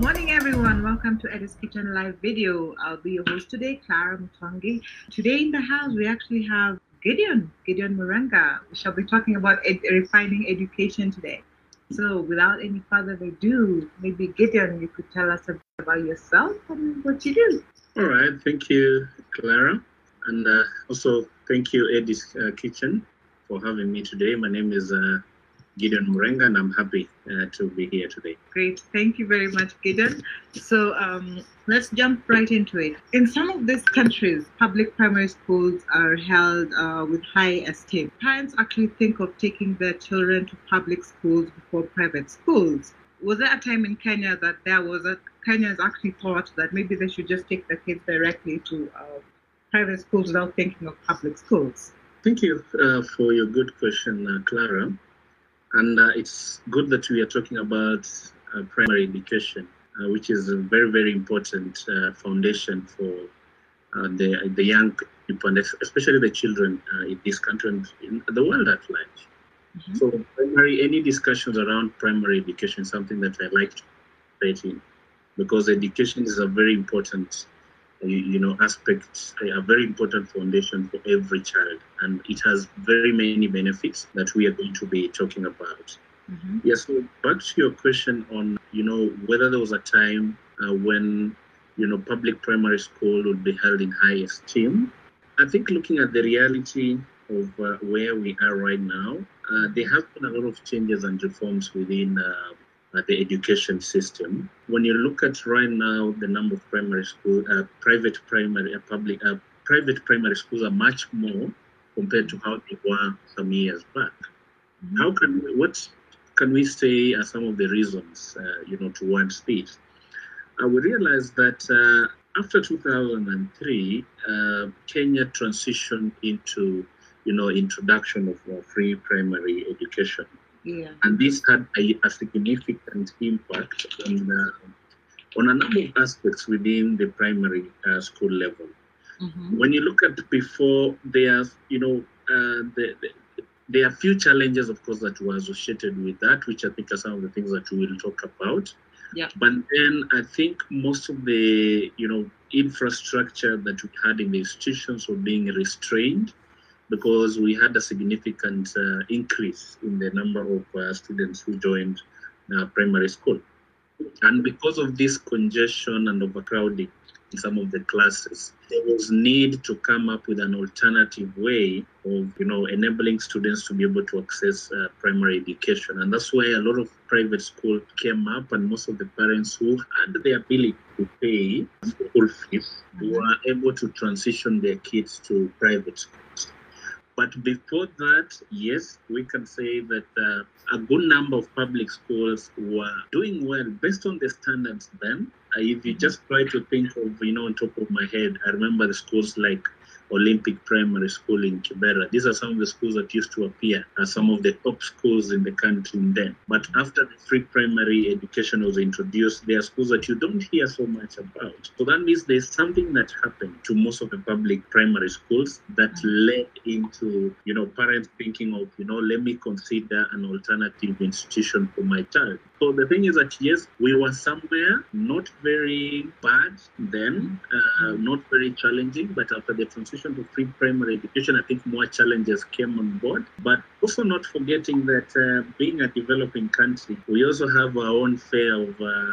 Morning, everyone. Welcome to Eddie's Kitchen live video. I'll be your host today, Clara Mutongi. Today in the house, we actually have Gideon, Gideon Murenga. We shall be talking about ed- refining education today. So, without any further ado, maybe Gideon, you could tell us about yourself and what you do. All right, thank you, Clara, and uh, also thank you, Eddie's uh, Kitchen, for having me today. My name is uh, Gideon Murenga, and I'm happy uh, to be here today. Great. Thank you very much, Gideon. So um, let's jump right into it. In some of these countries, public primary schools are held uh, with high esteem. Parents actually think of taking their children to public schools before private schools. Was there a time in Kenya that there was a Kenyans actually thought that maybe they should just take their kids directly to uh, private schools without thinking of public schools? Thank you uh, for your good question, uh, Clara. And uh, it's good that we are talking about uh, primary education, uh, which is a very, very important uh, foundation for uh, the, the young people, and especially the children uh, in this country and in the world at large. Mhm. So, primary, any discussions around primary education is something that I like to participate in because education is a very important you, know aspect a very important foundation for every child. And it has very many benefits that we are going to be talking about. Mhm. yes so back to your question on you know whether there was a time uh, when you know public primary school would be held in high esteem. I think looking at the reality of uh, where we are right now uh, there have been a lot of changes and reforms within uh, the education system. When you look at right now, the number of primary school, uh, private primary, uh, public, uh, private primary schools are much more compared to how they were some years back. Mhm. How can we, what can we say are some of the reasons, uh, you know, towards this? Uh, we realized that uh, after 2003, uh, Kenya transitioned into, you know, introduction of free primary education Yeah. and this had a, a significant impact on uh, on a number of aspects within the primary uh, school level. Mhm. When you look at before, there's you know uh, the, the, there are few challenges, of course, that were associated with that, which I think are some of the things that we will talk about. Yeah. But then I think most of the you know infrastructure that we had in the institutions were being restrained because we had a significant uh, increase in the number of uh, students who joined uh, primary school. And because of this congestion and overcrowding in some of the classes, there was need to come up with an alternative way of, you know, enabling students to be able to access uh, primary education. And that's why a lot of private schools came up, and most of the parents who had the ability to pay school fees were able to transition their kids to private schools. But before that, yes, we can say that uh, a good number of public schools were doing well based on the standards then. Uh, if you just try to think of, you know, on top of my head, I remember the schools like Olympic Primary School in Kibera. These are some of the schools that used to appear as some of the top schools in the country then. But after the free primary education was introduced, there are schools that you don't hear so much about. So that means there's something that happened to most of the public primary schools that led into, you know, parents thinking of, you know, let me consider an alternative institution for my child. So the thing is that yes, we were somewhere not very bad then, uh, not very challenging, but after the transition to free primary education, I think more challenges came on board. But also not forgetting that uh, being a developing country, we also have our own fair of uh,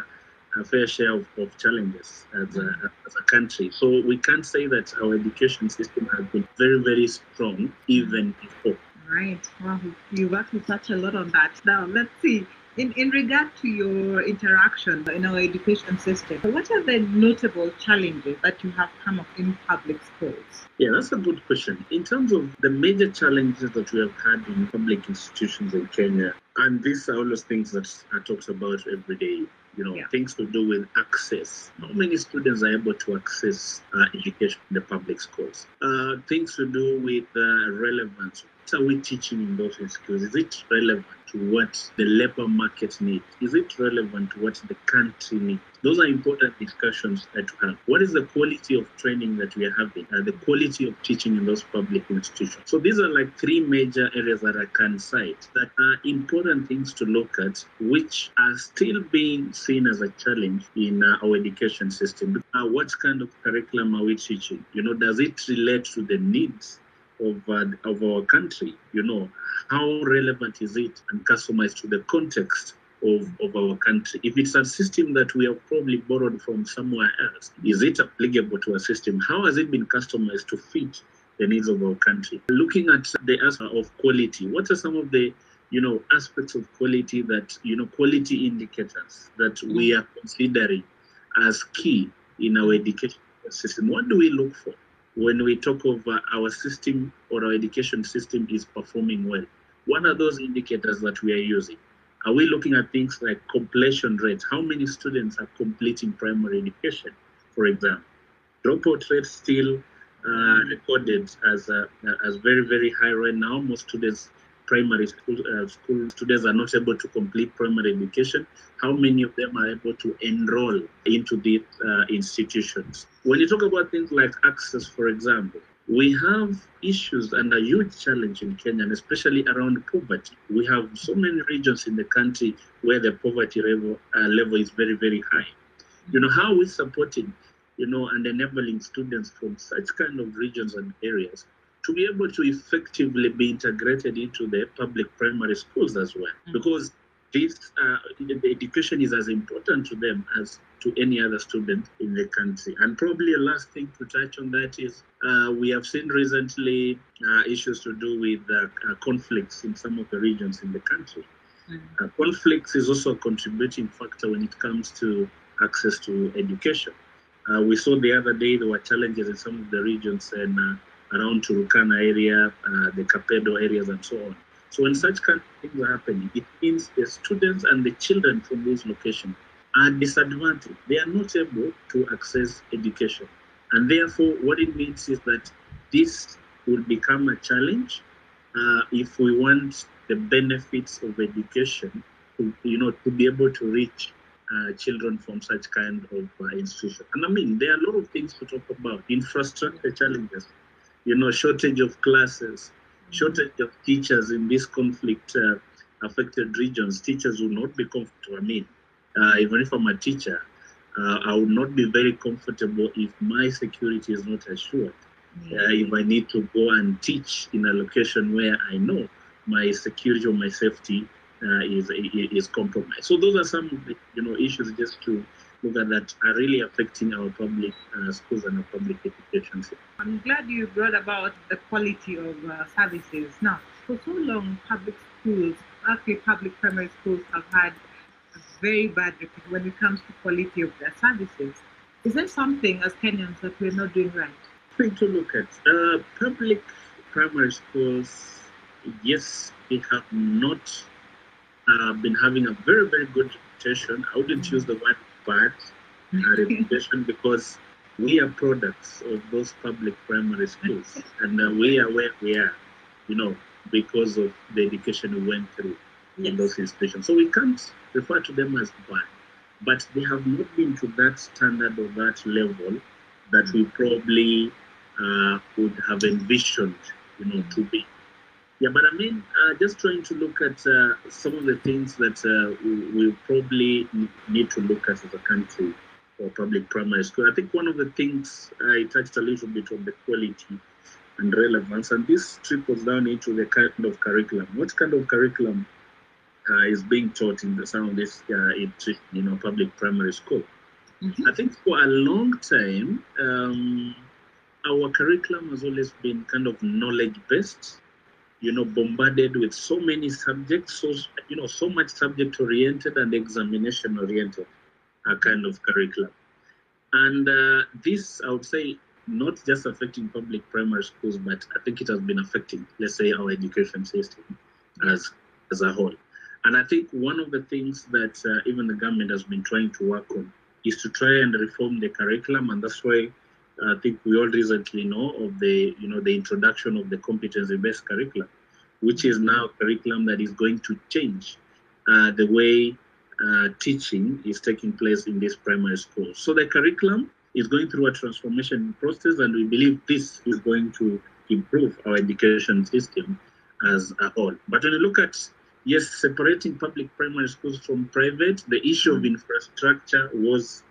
a fair share of, of challenges as a, as a country. So we can't say that our education system has been very, very strong even before. Right. Wow, you've actually touched a lot on that. Now, let's see. In, in regard to your interaction in our education system, what are the notable challenges that you have come up in public schools? Yeah, that's a good question. In terms of the major challenges that we have had in public institutions in Kenya, and these are all those things that are talked about every day, you know, Yeah. things to do with access. How many students are able to access uh, education in the public schools? Uh, things to do with uh, relevance are we teaching in those schools? Is it relevant to what the labor market needs? Is it relevant to what the country needs? Those are important discussions to have. What is the quality of training that we are having? Uh, the quality of teaching in those public institutions. So these are like three major areas that I can cite that are important things to look at, which are still being seen as a challenge in uh, our education system. Uh, what kind of curriculum are we teaching? You know, does it relate to the needs of, uh, of our country? You know, how relevant is it and customized to the context of, of our country? If it's a system that we have probably borrowed from somewhere else, is it applicable to a system? How has it been customized to fit the needs of our country? Looking at the aspect of quality, what are some of the you know aspects of quality that you know quality indicators that we are considering as key in our education system? What do we look for? When we talk of uh, our system or our education system is performing well. What are those indicators that we are using? Are we looking at things like completion rates? How many students are completing primary education, for example? Dropout rates still uh, recorded as uh, as very very high right now. Most students, primary school uh, school students, are not able to complete primary education. How many of them are able to enroll into these uh, institutions? When you talk about things like access, for example, we have issues and a huge challenge in Kenya, and especially around poverty. We have so many regions in the country where the poverty level, uh, level is very, very high. You know, how are we supporting, you know, and enabling students from such kind of regions and areas to be able to effectively be integrated into the public primary schools as well? Mm-hmm. Because this uh, the education is as important to them as to any other student in the country. And probably a last thing to touch on that is uh, we have seen recently uh, issues to do with uh, uh, conflicts in some of the regions in the country. Mm-hmm. conflicts is also a contributing factor when it comes to access to education. Uh, we saw the other day there were challenges in some of the regions and around Turkana area, the Kapedo areas, and so on. So when such kind of things are happening, it means the students and the children from those locations are disadvantaged. They are not able to access education. And therefore, what it means is that this will become a challenge uh, if we want the benefits of education, to, you know, to be able to reach uh, children from such kind of uh, institution. And I mean, there are a lot of things to talk about. Infrastructure challenges, you know, shortage of classes, shortage of teachers in these conflict uh, affected regions, teachers will not be comfortable. I mean, uh, even if I'm a teacher, uh, I would not be very comfortable if my security is not assured. Uh, if I need to go and teach in a location where I know my security or my safety uh, is is compromised. So those are some you know issues just to that are really affecting our public uh, schools and our public education system. I'm glad you brought about the quality of uh, services. Now, for so long, public schools, actually public primary schools, have had a very bad reputation when it comes to quality of their services. Is there something as Kenyans that we're not doing right? Thing to look at. Uh, public primary schools, yes, they have not uh, been having a very, very good reputation. I wouldn't use the word bad uh, reputation because we are products of those public primary schools and uh, we are where we are, you know, because of the education we went through yes. in those institutions. So we can't refer to them as bad, but they have not been to that standard or that level that we probably uh, would have envisioned, you know, to be. Yeah, but I mean, uh, just trying to look at uh, some of the things that uh, we, we, probably need to look at as a country for public primary school. I think one of the things I touched a little bit on the quality and relevance, and this trickles down into the kind of curriculum. What kind of curriculum uh, is being taught in the, some of this, uh, in, you know, public primary school? Mm-hmm. I think for a long time, um, our curriculum has always been kind of knowledge based you know, bombarded with so many subjects, so you know, so much subject oriented and examination oriented uh, kind of curriculum. And uh, this, I would say, not just affecting public primary schools, but I think it has been affecting, let's say, our education system as as a whole. And I think one of the things that uh, even the government has been trying to work on is to try and reform the curriculum, and that's why I think we all recently know of the, you know, the introduction of the competency-based curriculum, which is now a curriculum that is going to change uh, the way uh, teaching is taking place in these primary schools. So the curriculum is going through a transformation process, and we believe this is going to improve our education system as a whole. But when you look at yes, separating public primary schools from private, the issue of infrastructure was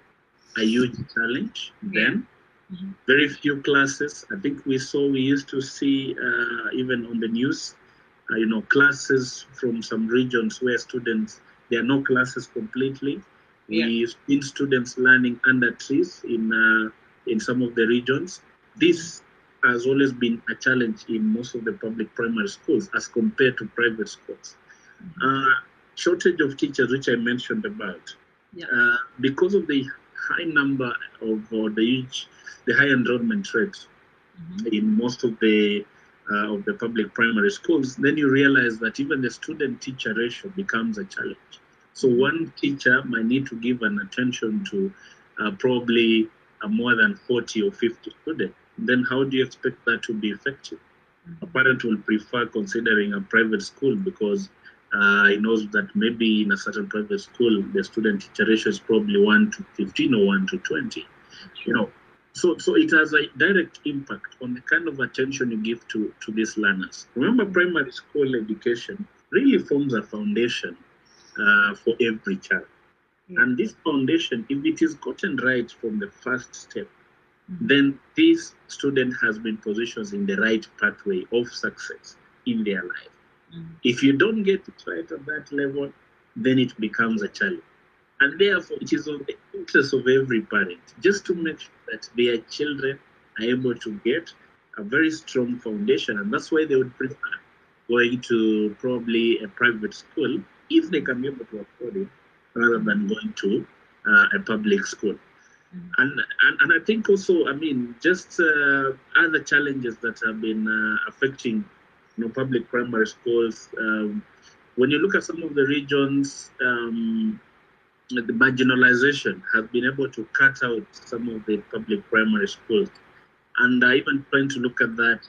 a huge challenge then. Mm-hmm. Very few classes. I think we saw, we used to see uh, even on the news, uh, you know, classes from some regions where students, there are no classes completely. Yeah. We've seen students learning under trees in uh, in some of the regions. This has always been a challenge in most of the public primary schools as compared to private schools. Mm-hmm. Uh, shortage of teachers, which I mentioned about, yeah. uh, because of the high number of or the the high enrollment rate mm-hmm. in most of the uh, of the public primary schools, then you realize that even the student-teacher ratio becomes a challenge. So mm-hmm. one teacher might need to give an attention to uh, probably uh, more than 40 or 50 students then how do you expect that to be effective? Mm-hmm. A parent will prefer considering a private school because uh, he knows that maybe in a certain private school the student teacher ratio is probably 1 to 15 or 1 to 20. You know, so so it has a direct impact on the kind of attention you give to to these learners. Remember, primary school education really forms a foundation uh, for every child. And this foundation, if it is gotten right from the first step, Mm-hmm. then this student has been positioned in the right pathway of success in their life. If you don't get it right at that level, then it becomes a challenge. And therefore, it is of the interest of every parent just to make sure that their children are able to get a very strong foundation. And that's why they would prefer going to probably a private school if they can be able to afford it rather than going to uh, a public school. Mm-hmm. And, and, and I think also, I mean, just uh, other challenges that have been uh, affecting, you know, public primary schools. Um, when you look at some of the regions, um, the marginalization has been able to cut out some of the public primary schools. And I even plan to look at that,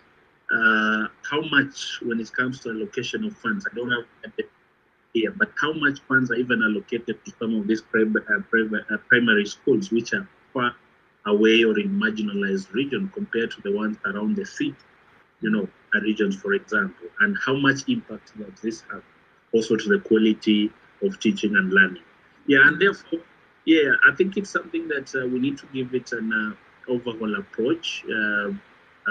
uh, how much when it comes to allocation of funds, I don't have here, but how much funds are even allocated to some of these private, uh, private, uh, primary schools, which are far away or in marginalized region compared to the ones around the city, you know, regions, for example, and how much impact does this have also to the quality of teaching and learning. Yeah, and therefore, yeah, I think it's something that uh, we need to give it an uh, overall approach uh,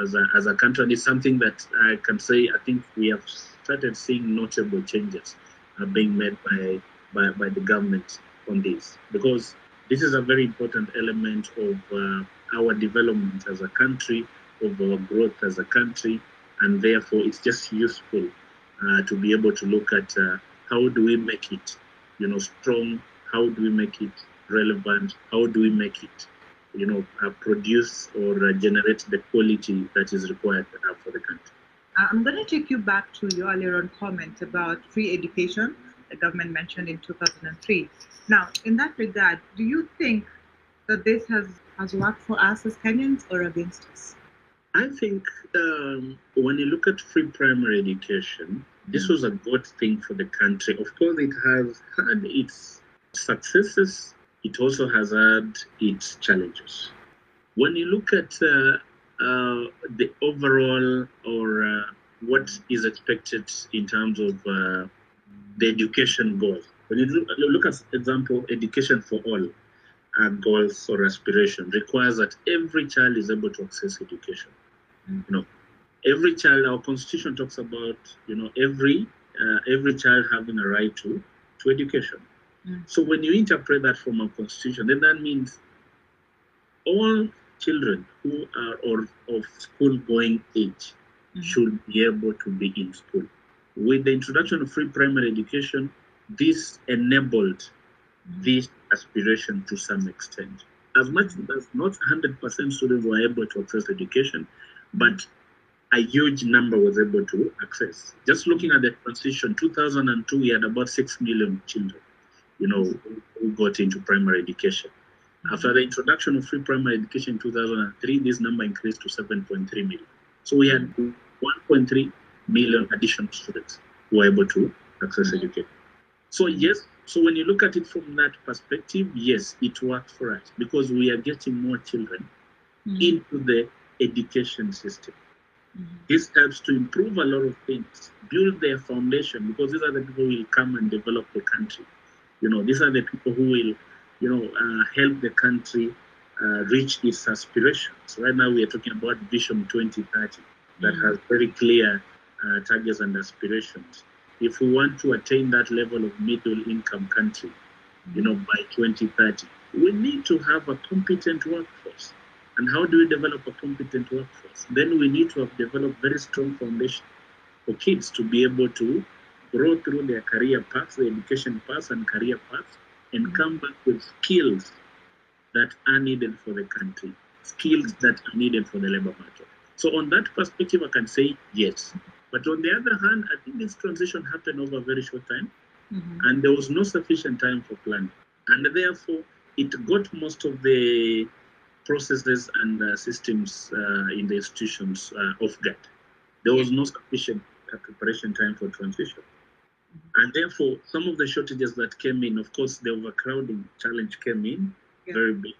as, a, as a country. And it's something that I can say I think we have started seeing notable changes are being made by, by, by the government on this because this is a very important element of uh, our development as a country, of our growth as a country, and therefore it's just useful uh, to be able to look at uh, how do we make it, you know, strong, how do we make it relevant, how do we make it, you know, uh, produce or generate the quality that is required for the country. I'm going to take you back to your earlier on comment about free education the government mentioned in 2003. Now, in that regard, do you think that this has, has worked for us as Kenyans or against us? I think um, when you look at free primary education, this was a good thing for the country. Of course, it has had its successes, it also has had its challenges. When you look at uh, uh, the overall or uh, what is expected in terms of uh, the education goals, when you look at example, education for all goals or aspiration requires that every child is able to access education. Mm. You know, every child. Our constitution talks about you know every uh, every child having a right to to education. Mm. So when you interpret that from our constitution, then that means all children who are or of school going age mm-hmm. should be able to be in school. With the introduction of free primary education, this enabled mm-hmm. this aspiration to some extent. As much as not 100% students were able to access education, but a huge number was able to access. Just looking at the transition, 2002, we had about 6 million children, you know, who got into primary education. After the introduction of free primary education in 2003, this number increased to 7.3 million. So we had 1.3 million additional students who were able to access education. So yes, so when you look at it from that perspective, yes, it worked for us because we are getting more children Mhm. into the education system. Mhm. This helps to improve a lot of things, build their foundation because these are the people who will come and develop the country. You know, these are the people who will, you know, uh, help the country uh, reach its aspirations. Right now, we are talking about Vision 2030 that Mhm. has very clear uh, targets and aspirations. If we want to attain that level of middle income country, you know, by 2030, we need to have a competent workforce. And how do we develop a competent workforce? Then we need to have developed very strong foundation for kids to be able to grow through their career paths, their education paths and career paths, and come back with skills that are needed for the country, skills that are needed for the labor market. So on that perspective, I can say yes. But on the other hand, I think this transition happened over a very short time Mhm. and there was no sufficient time for planning. And therefore, it got most of the processes and uh, systems uh, in the institutions uh, off guard. There was no sufficient preparation time for transition. And therefore, some of the shortages that came in, of course, the overcrowding challenge came in Yeah. very big.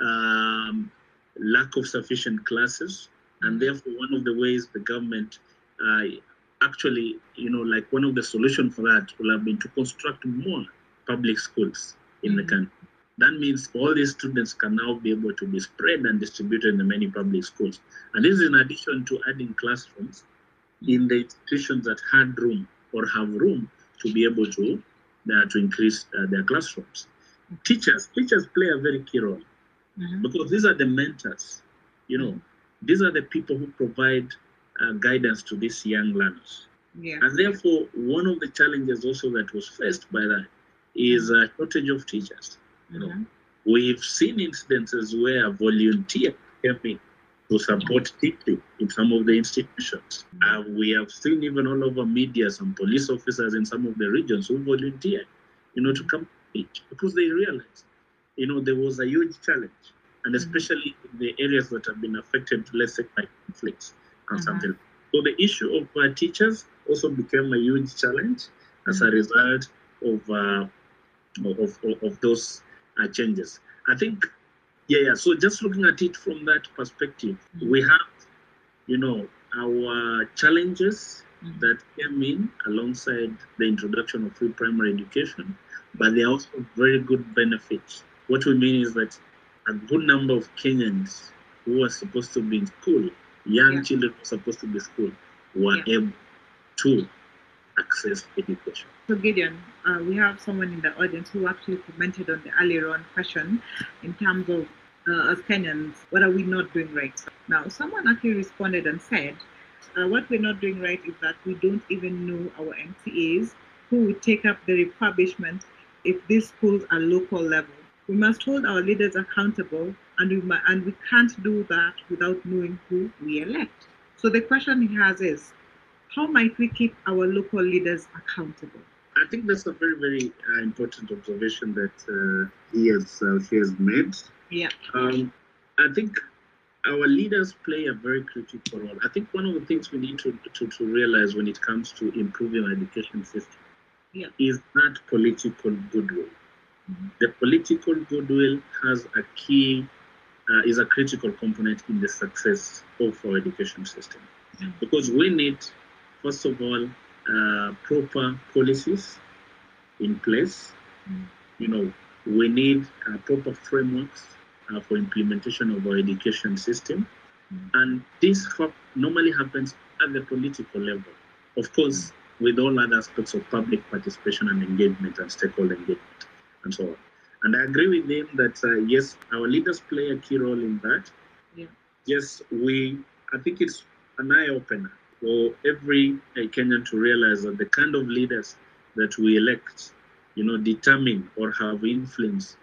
Um, lack of sufficient classes, and Mhm. therefore, one of the ways the government uh, actually, you know, like one of the solutions for that will have been to construct more public schools in the Mhm. country. That means all these students can now be able to be spread and distributed in the many public schools. And this is in addition to adding classrooms in the institutions that had room or have room to be able to uh, to increase uh, their classrooms. Teachers, teachers play a very key role Mhm. because these are the mentors. You know, these are the people who provide uh, guidance to these young learners. Yeah. And therefore, one of the challenges also that was faced by that is a shortage of teachers. You know, Mhm. we've seen incidences where volunteers came in to support teaching in some of the institutions. Uh, we have seen even all over media some police officers in some of the regions who volunteered, you know, to come teach because they realized, you know, there was a huge challenge, and especially in the areas that have been affected, let's say, by conflicts and Mhm. something. So the issue of uh, teachers also became a huge challenge as a Mhm. result of uh, of, of, of those uh, changes. I think, yeah, yeah. So just looking at it from that perspective, Mhm. we have, you know, our challenges Mhm. that came in alongside the introduction of free primary education, but there are also very good benefits. What we mean is that a good number of Kenyans who were supposed to be in school, young Yeah. children who are supposed to be in school, were Yeah. able to access education. So Gideon, uh, we have someone in the audience who actually commented on the earlier on question in terms of uh, as Kenyans, what are we not doing right? Now, someone actually responded and said, uh, what we're not doing right is that we don't even know our MCAs who would take up the refurbishment if these schools are local level. We must hold our leaders accountable, and we and we can't do that without knowing who we elect. So the question he has is, how might we keep our local leaders accountable? I think that's a very, very uh, important observation that uh, he has uh, he has made. Yeah. Um, I think our leaders play a very critical role. I think one of the things we need to, to, to realize when it comes to improving our education system Yeah. is that political goodwill. Mhm. The political goodwill has a key, uh, is a critical component in the success of our education system. Mhm. Because we need, first of all, uh, proper policies in place. Mhm. You know, we need uh, proper frameworks uh, for implementation of our education system. Mhm. And this fa- normally happens at the political level. Of course, with all other aspects of public participation and engagement and stakeholder engagement and so on. And I agree with him that uh, yes, our leaders play a key role in that. Yeah. Yes, we. I think it's an eye opener for every uh, Kenyan to realize that the kind of leaders that we elect, you know, determine or have influence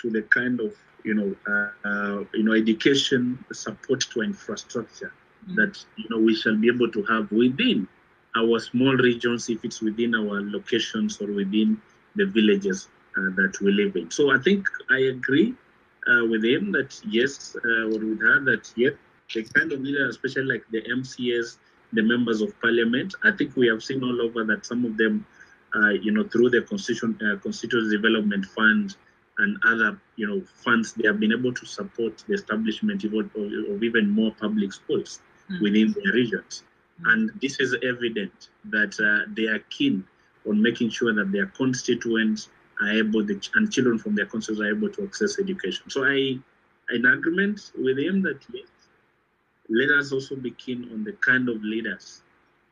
to the kind of you know uh, uh, you know education support to infrastructure Mhm. that you know we shall be able to have within our small regions if it's within our locations or within the villages uh, that we live in so i think i agree uh, with him that yes uh, or with her that yes the kind of leader especially like the MCAs the members of parliament. I think we have seen all over that some of them, uh, you know, through the constitution, uh, constituency development fund and other, you know, funds, they have been able to support the establishment of, of even more public schools mm. within their regions. Mm. And this is evident that uh, they are keen on making sure that their constituents are able, to, and children from their constituents are able to access education. So I, in agreement with him that yes, let us also be keen on the kind of leaders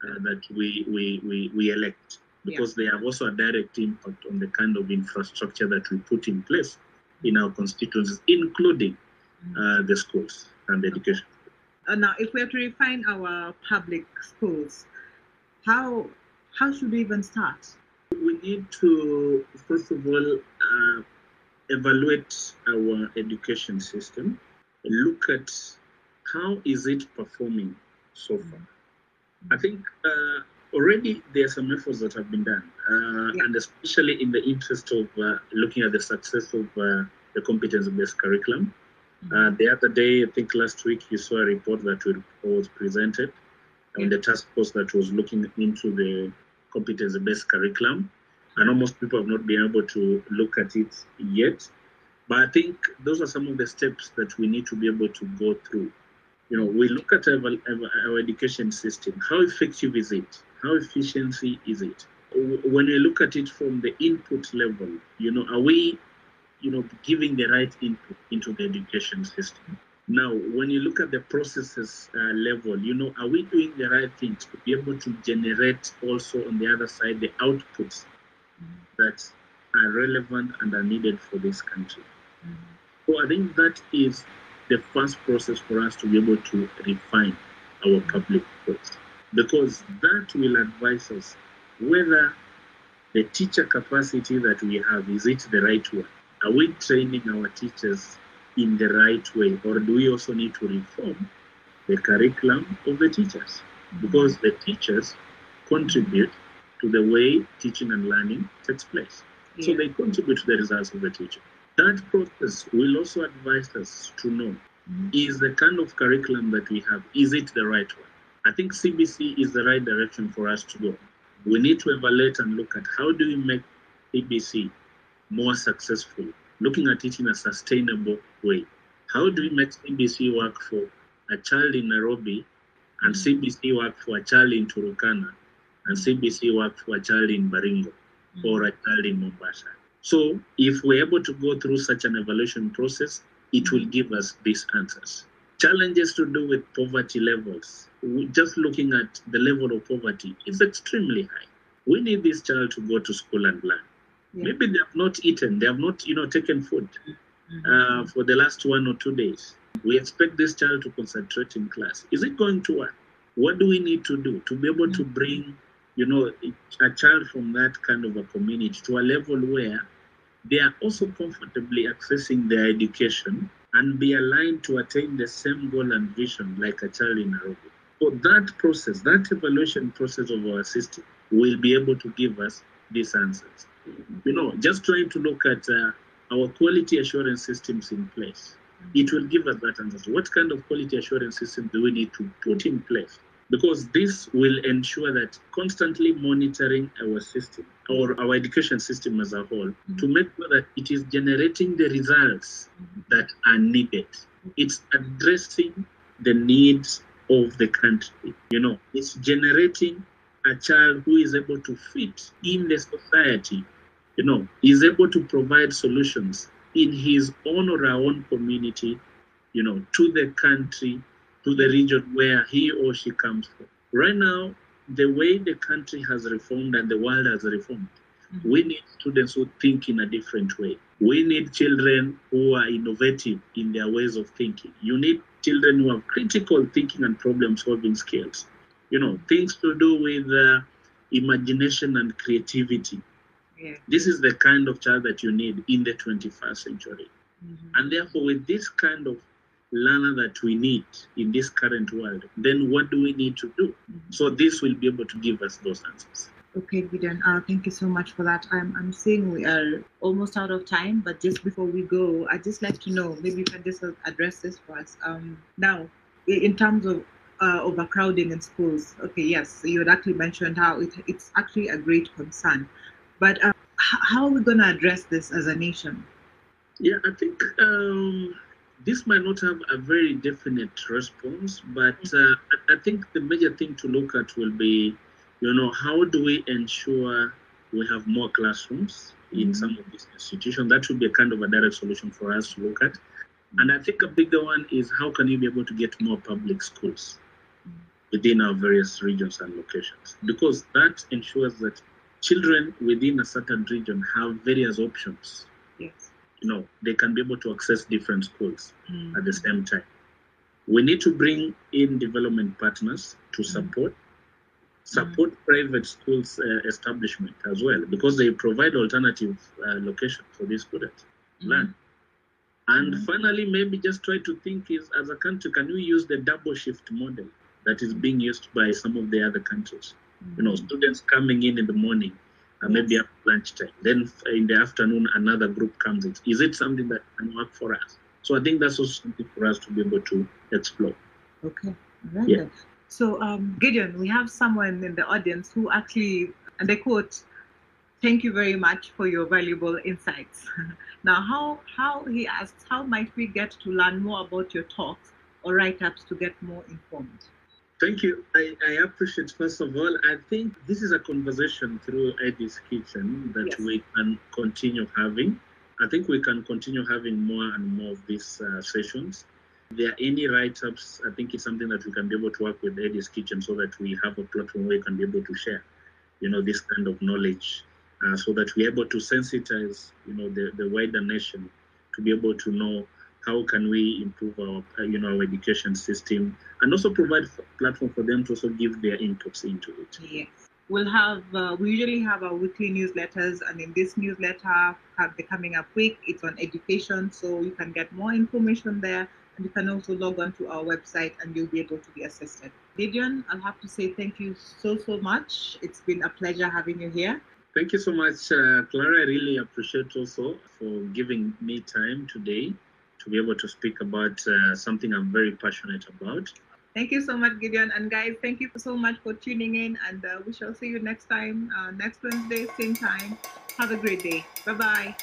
uh, that we, we, we, we elect because yeah. they have also a direct impact on the kind of infrastructure that we put in place in our constituencies, including uh, the schools and the education. Uh, now, if we have to refine our public schools, how how should we even start? We need to first of all uh, evaluate our education system, look at how is it performing so far. I think uh, already there are some efforts that have been done, uh, yeah. and especially in the interest of uh, looking at the success of uh, the competence-based curriculum. Mm-hmm. Uh, the other day, I think last week, you saw a report that was presented on the task force that was looking into the competence-based curriculum. And almost people have not been able to look at it yet. But I think those are some of the steps that we need to be able to go through. You know, we look at our, our, education system. How effective is it? How efficiency is it? When we look at it from the input level, you know, are we, you know, giving the right input into the education system? Now, when you look at the processes uh, level, you know, are we doing the right things to be able to generate also on the other side the outputs that are relevant and are needed for this country? Mm-hmm. So I think that is the first process for us to be able to refine our public courts because that will advise us whether the teacher capacity that we have is it the right one? Are we training our teachers in the right way or do we also need to reform the curriculum of the teachers? Because the teachers contribute to the way teaching and learning takes place. Yeah. so they contribute to the results of the teacher that process will also advise us to know mm-hmm. is the kind of curriculum that we have is it the right one I think CBC is the right direction for us to go. We need to evaluate and look at how do we make CBC more successful, looking at it in a sustainable way. How do we make CBC work for a child in Nairobi and CBC work for a child in Turkana and CBC work for a child in Baringo or a child in Mombasa? So if we're able to go through such an evaluation process, it will give us these answers. Challenges to do with poverty levels just looking at the level of poverty is extremely high. We need this child to go to school and learn. Yeah. Maybe they have not eaten, they have not, you know, taken food mm-hmm. uh, for the last one or two days. We expect this child to concentrate in class. Is it going to work? What do we need to do to be able mm-hmm. to bring, you know, a child from that kind of a community to a level where they are also comfortably accessing their education and be aligned to attain the same goal and vision like a child in Nairobi? So that process, that evaluation process of our system will be able to give us these answers. You know, just trying to look at uh, our quality assurance systems in place, it will give us that answer. What kind of quality assurance system do we need to put in place? Because this will ensure that constantly monitoring our system, or our education system as a whole, mm-hmm. to make sure that it is generating the results that are needed. It's addressing the needs of the country. You know, it's generating a child who is able to fit in the society, you know, is able to provide solutions in his own or our own community, you know, to the country, to the region where he or she comes from. Right now, the way the country has reformed and the world has reformed, mm-hmm. we need students who think in a different way. We need children who are innovative in their ways of thinking. You need children who have critical thinking and problem solving skills. You know, things to do with uh, imagination and creativity. Yeah. This is the kind of child that you need in the 21st century. Mm-hmm. And therefore, with this kind of learner that we need in this current world, then what do we need to do? Mm-hmm. So this will be able to give us those answers. Okay, Gideon, uh, thank you so much for that. I'm, I'm seeing we are almost out of time, but just before we go, I'd just like to know maybe you can just address this for us. Um, now, in terms of uh, overcrowding in schools. Okay, yes, you had actually mentioned how it, it's actually a great concern. But uh, how are we going to address this as a nation? Yeah, I think um, this might not have a very definite response, but uh, I think the major thing to look at will be, you know, how do we ensure we have more classrooms in mm-hmm. some of these institutions? That should be a kind of a direct solution for us to look at. And I think a bigger one is how can you be able to get more public schools within our various regions and locations? Because that ensures that children within a certain region have various options. Yes. You know, they can be able to access different schools mm. at the same time. We need to bring in development partners to mm. support support mm. private schools uh, establishment as well because they provide alternative uh, location for these students mm. learn and mm-hmm. finally, maybe just try to think is as a country, can we use the double shift model that is being used by some of the other countries? You know, mm-hmm. students coming in in the morning, uh, maybe at lunchtime. Then in the afternoon, another group comes in. Is it something that can work for us? So I think that's also something for us to be able to explore. Okay. Right yeah. So, um, Gideon, we have someone in the audience who actually, and they quote, Thank you very much for your valuable insights. now, how, how, he asks, how might we get to learn more about your talks or write-ups to get more informed? Thank you. I, I appreciate, first of all, I think this is a conversation through Eddie's Kitchen that yes. we can continue having. I think we can continue having more and more of these uh, sessions. If there are any write-ups, I think it's something that we can be able to work with Eddie's Kitchen so that we have a platform where we can be able to share, you know, this kind of knowledge uh, so that we're able to sensitize, you know, the, the wider nation to be able to know how can we improve our, uh, you know, our education system and also provide a platform for them to also give their inputs into it. Yes. We'll have, uh, we usually have our weekly newsletters, and in this newsletter, have the coming up week, it's on education, so you can get more information there. And you can also log on to our website and you'll be able to be assisted. Gideon, I'll have to say thank you so, so much. It's been a pleasure having you here. Thank you so much, uh, Clara. I really appreciate also for giving me time today to be able to speak about uh, something I'm very passionate about. Thank you so much, Gideon. And guys, thank you so much for tuning in. And uh, we shall see you next time, uh, next Wednesday, same time. Have a great day. Bye bye.